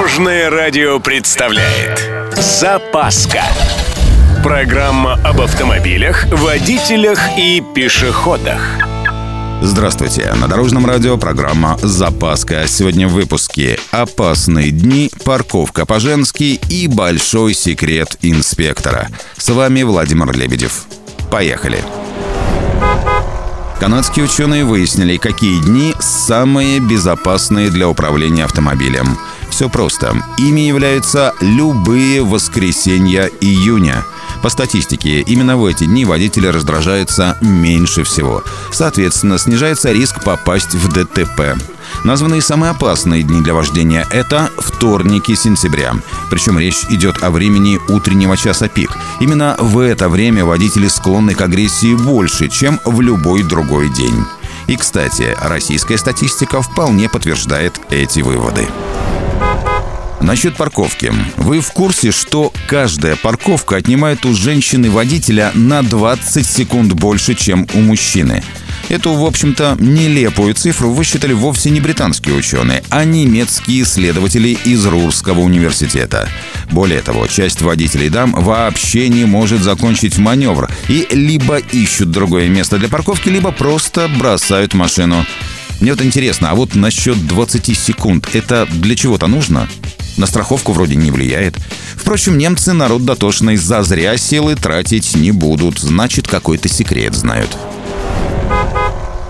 Дорожное радио представляет Запаска Программа об автомобилях, водителях и пешеходах Здравствуйте! На Дорожном радио программа «Запаска». Сегодня в выпуске «Опасные дни», «Парковка по-женски» и «Большой секрет инспектора». С вами Владимир Лебедев. Поехали! Канадские ученые выяснили, какие дни самые безопасные для управления автомобилем. Все просто. Ими являются любые воскресенья июня. По статистике, именно в эти дни водители раздражаются меньше всего. Соответственно, снижается риск попасть в ДТП. Названные самые опасные дни для вождения – это вторники сентября. Причем речь идет о времени утреннего часа пик. Именно в это время водители склонны к агрессии больше, чем в любой другой день. И, кстати, российская статистика вполне подтверждает эти выводы. Насчет парковки. Вы в курсе, что каждая парковка отнимает у женщины-водителя на 20 секунд больше, чем у мужчины? Эту, в общем-то, нелепую цифру высчитали вовсе не британские ученые, а немецкие исследователи из Рурского университета. Более того, часть водителей дам вообще не может закончить маневр и либо ищут другое место для парковки, либо просто бросают машину. Мне вот интересно, а вот насчет 20 секунд, это для чего-то нужно? На страховку вроде не влияет. Впрочем, немцы народ дотошный, зазря силы тратить не будут, значит, какой-то секрет знают.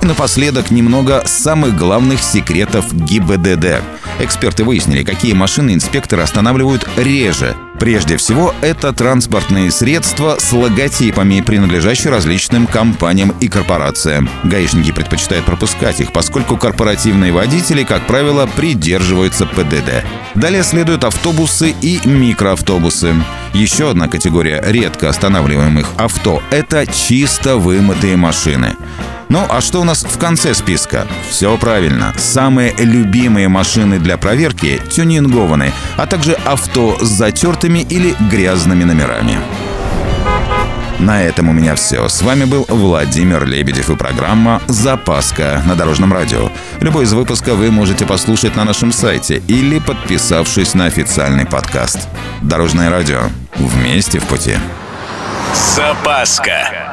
И напоследок немного самых главных секретов ГИБДД. Эксперты выяснили, какие машины инспекторы останавливают реже. Прежде всего, это транспортные средства с логотипами, принадлежащие различным компаниям и корпорациям. Гаишники предпочитают пропускать их, поскольку корпоративные водители, как правило, придерживаются ПДД. Далее следуют автобусы и микроавтобусы. Еще одна категория редко останавливаемых авто – это чисто вымытые машины. Ну а что у нас в конце списка? Все правильно. Самые любимые машины для проверки – тюнингованные, а также авто с затертыми или грязными номерами. На этом у меня все. С вами был Владимир Лебедев и программа «Запаска» на Дорожном радио. Любой из выпусков вы можете послушать на нашем сайте или подписавшись на официальный подкаст. Дорожное радио. Вместе в пути. Запаска.